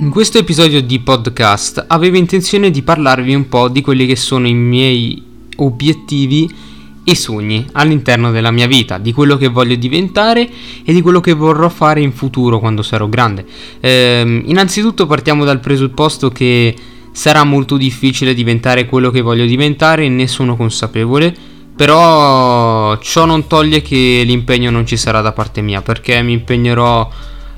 In questo episodio di podcast avevo intenzione di parlarvi un po' di quelli che sono i miei obiettivi e sogni all'interno della mia vita, di quello che voglio diventare e di quello che vorrò fare in futuro quando sarò grande. Ehm, innanzitutto partiamo dal presupposto che sarà molto difficile diventare quello che voglio diventare ne sono consapevole, però ciò non toglie che l'impegno non ci sarà da parte mia perché mi impegnerò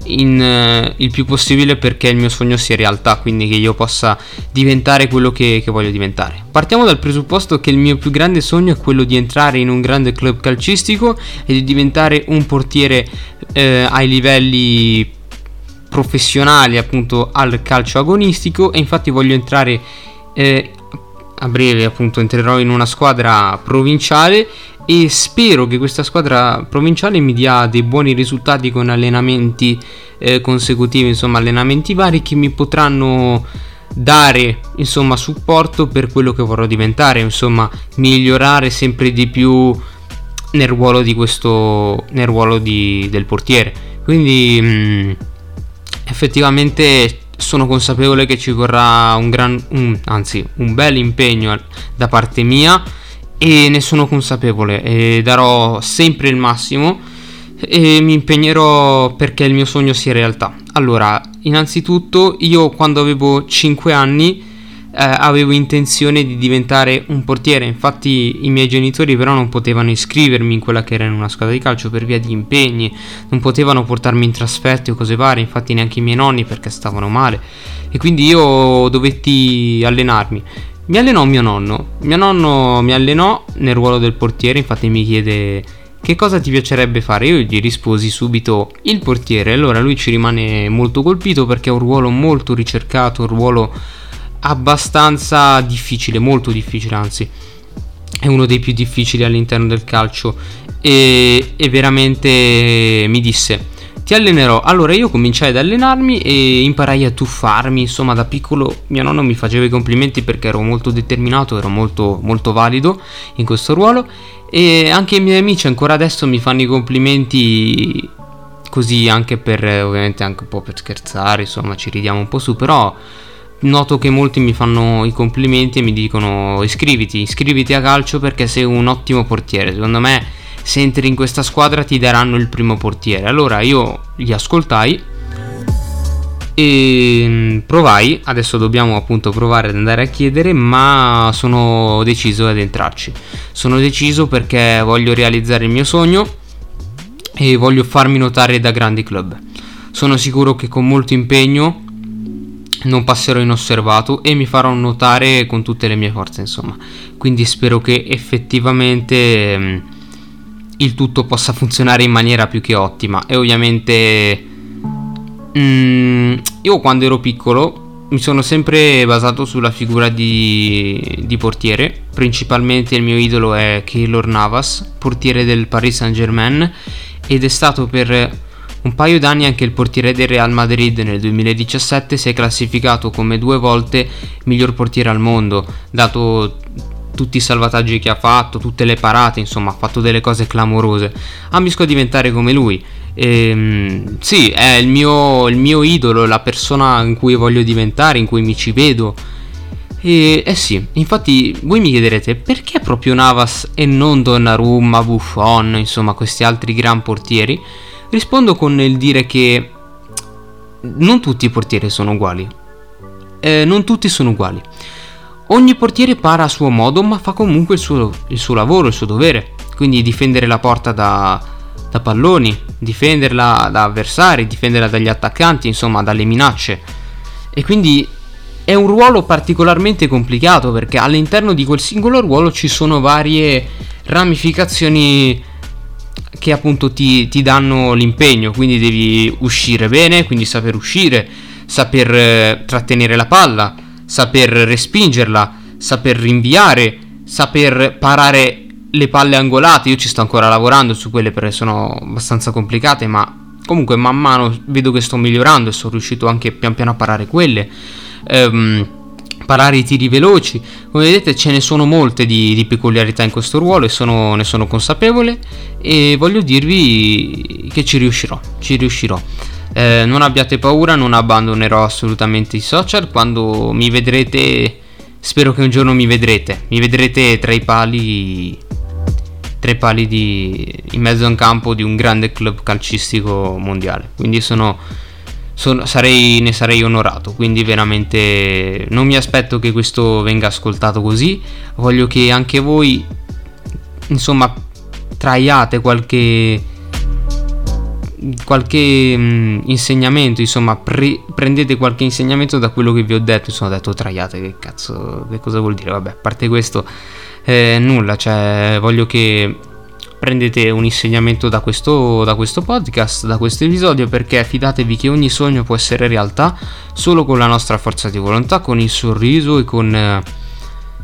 in, eh, il più possibile perché il mio sogno sia realtà, quindi che io possa diventare quello che, che, voglio diventare. Partiamo dal presupposto che il mio più grande sogno è quello di entrare in un grande club calcistico e di diventare un portiere eh, ai livelli professionali appunto al calcio agonistico e infatti voglio entrare eh, a breve appunto entrerò in una squadra provinciale e spero che questa squadra provinciale mi dia dei buoni risultati con allenamenti eh, consecutivi, insomma allenamenti vari che mi potranno dare insomma supporto per quello che vorrò diventare, insomma migliorare sempre di più nel ruolo di questo nel ruolo di, del portiere. Quindi mh, mm, effettivamente sono consapevole che ci vorrà un gran un, anzi un bel impegno da parte mia e ne sono consapevole e darò sempre il massimo e mi impegnerò perché il mio sogno sia realtà. Allora, innanzitutto io quando avevo 5 anni eh, avevo intenzione di diventare un portiere, infatti i miei genitori però non potevano iscrivermi in quella che era una squadra di calcio per via di impegni, non potevano portarmi in trasferte o cose varie, infatti neanche i miei nonni perché stavano male. E quindi io dovetti allenarmi mi allenò mio nonno. Mio nonno mi allenò nel ruolo del portiere, infatti mi chiede che cosa ti piacerebbe fare? Io gli risposi subito il portiere. Allora lui ci rimane molto colpito perché è un ruolo molto ricercato, un ruolo abbastanza difficile, molto difficile anzi. È uno dei più difficili all'interno del calcio e, e veramente mi disse ti allenerò. Allora io cominciai ad allenarmi e imparai a tuffarmi, insomma da piccolo mio nonno mi faceva i complimenti perché ero molto determinato, ero molto, molto valido in questo ruolo e anche i miei amici ancora adesso mi fanno i complimenti così anche per ovviamente anche un po' per scherzare, insomma ci ridiamo un po' su, però noto che molti mi fanno i complimenti e mi dicono iscriviti, iscriviti a calcio perché sei un ottimo portiere. Secondo me se entri in questa squadra ti daranno il primo portiere. Allora io li ascoltai e mm, provai, adesso dobbiamo appunto provare ad andare a chiedere, ma sono deciso ad entrarci. Sono deciso perché voglio realizzare il mio sogno e voglio farmi notare da grandi club. Sono sicuro che con molto impegno non passerò inosservato e mi farò notare con tutte le mie forze, insomma. Quindi spero che effettivamente mm, il tutto possa funzionare in maniera più che ottima. E ovviamente mm, io quando ero piccolo mi sono sempre basato sulla figura di, di portiere. Principalmente il mio idolo è Keylor Navas, portiere del Paris Saint Germain, ed è stato per un paio d'anni anche il portiere del Real Madrid nel 2017 si è classificato come due volte miglior portiere al mondo, dato tutti i salvataggi che ha fatto, tutte le parate, insomma, ha fatto delle cose clamorose. Ambisco a diventare come lui. Ehm, sì, è il mio, il mio idolo, la persona in cui voglio diventare, in cui mi ci vedo. E, eh sì, infatti voi mi chiederete perché proprio Navas e non Donnarumma, Buffon, insomma questi altri gran portieri? Rispondo con il dire che non tutti i portieri sono uguali. Eh, non tutti sono uguali. Ogni portiere para a suo modo, ma fa comunque il suo, il suo lavoro, il suo dovere. Quindi difendere la porta da, da palloni, difenderla da avversari, difenderla dagli attaccanti, insomma dalle minacce. E quindi è un ruolo particolarmente complicato perché all'interno di quel singolo ruolo ci sono varie ramificazioni che appunto ti, ti danno l'impegno, quindi devi uscire bene, quindi saper uscire, saper eh, trattenere la palla, saper respingerla, saper rinviare, saper parare le palle angolate. Io ci sto ancora lavorando su quelle perché sono abbastanza complicate, ma comunque man mano vedo che sto migliorando e sono riuscito anche pian piano a parare quelle. Ehm, parare i tiri veloci. Come vedete ce ne sono molte di, di peculiarità in questo ruolo e sono, ne sono consapevole e voglio dirvi che ci riuscirò, ci riuscirò. Eh, non abbiate paura, non abbandonerò assolutamente i social. Quando mi vedrete, spero che un giorno mi vedrete. Mi vedrete tra i pali, tra i pali di, in mezzo a un campo di un grande club calcistico mondiale. Quindi sono, sono, sarei, ne sarei onorato. Quindi veramente non mi aspetto che questo venga ascoltato così. Voglio che anche voi, insomma, traiate qualche qualche mh, mm, insegnamento, insomma, pre- prendete qualche insegnamento da quello che vi ho detto. Sono detto traiate, che cazzo, che cosa vuol dire? Vabbè, a parte questo, eh, nulla, cioè, voglio che prendete un insegnamento da questo, da questo podcast, da questo episodio, perché fidatevi che ogni sogno può essere realtà solo con la nostra forza di volontà, con il sorriso e con... Eh,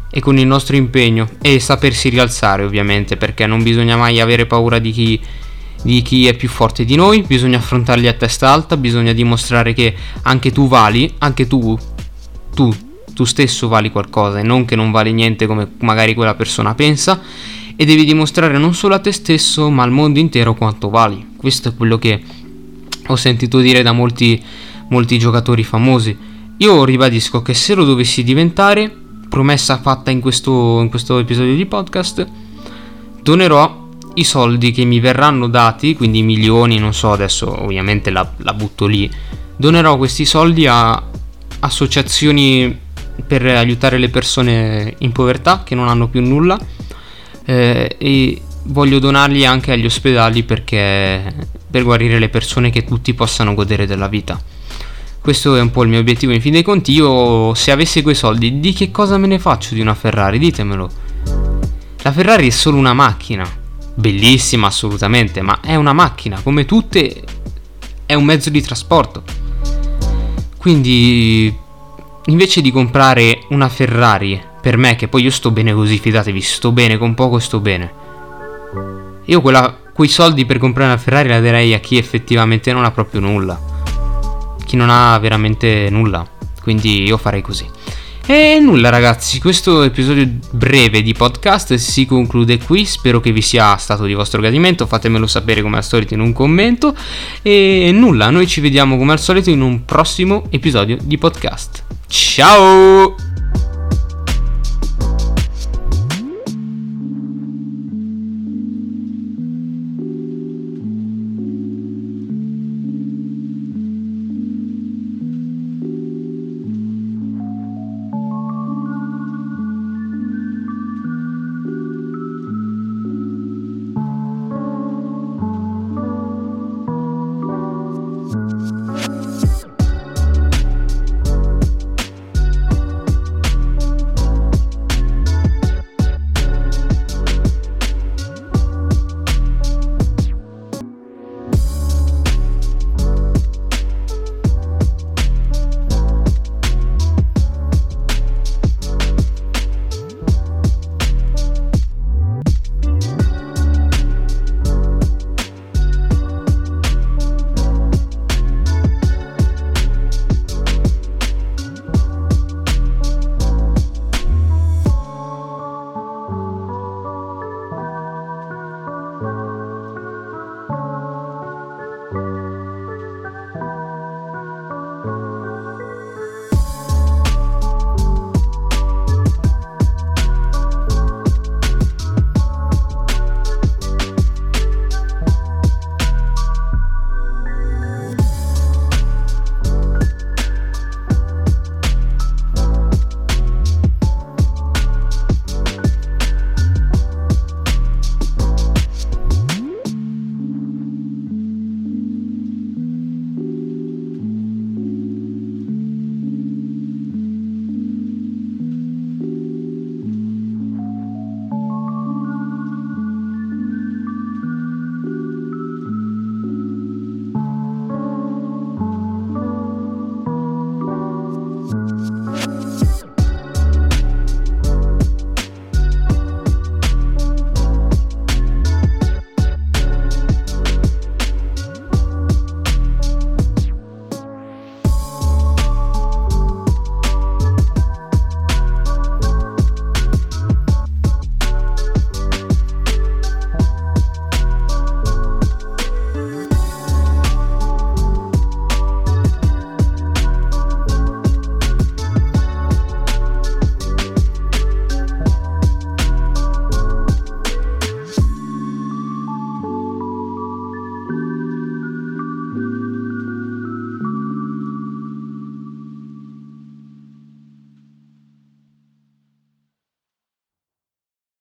e con il nostro impegno e sapersi rialzare ovviamente perché non bisogna mai avere paura di chi di chi è più forte di noi, bisogna affrontarli a testa alta, bisogna dimostrare che anche tu vali, anche tu, tu, tu stesso vali qualcosa e non che non vale niente come magari quella persona pensa e devi dimostrare non solo a te stesso ma al mondo intero quanto vali. Questo è quello che ho sentito dire da molti, molti giocatori famosi. Io ribadisco che se lo dovessi diventare, promessa fatta in questo, in questo episodio di podcast, donerò i soldi che mi verranno dati, quindi milioni, non so, adesso ovviamente la, la butto lì, donerò questi soldi a associazioni per aiutare le persone in povertà che non hanno più nulla eh, e voglio donarli anche agli ospedali perché per guarire le persone che tutti possano godere della vita. Questo è un po' il mio obiettivo in fin dei conti. Io se avessi quei soldi, di che cosa me ne faccio di una Ferrari? Ditemelo. La Ferrari è solo una macchina bellissima assolutamente, ma è una macchina, come tutte è un mezzo di trasporto. Quindi invece di comprare una Ferrari per me, che poi io sto bene così, fidatevi, sto bene, con poco sto bene. Io quella, quei soldi per comprare una Ferrari la darei a chi effettivamente non ha proprio nulla. Chi non ha veramente nulla. Quindi io farei così. E nulla ragazzi, questo episodio breve di podcast si conclude qui, spero che vi sia stato di vostro gradimento, fatemelo sapere come al solito in un commento e nulla, noi ci vediamo come al solito in un prossimo episodio di podcast. Ciao!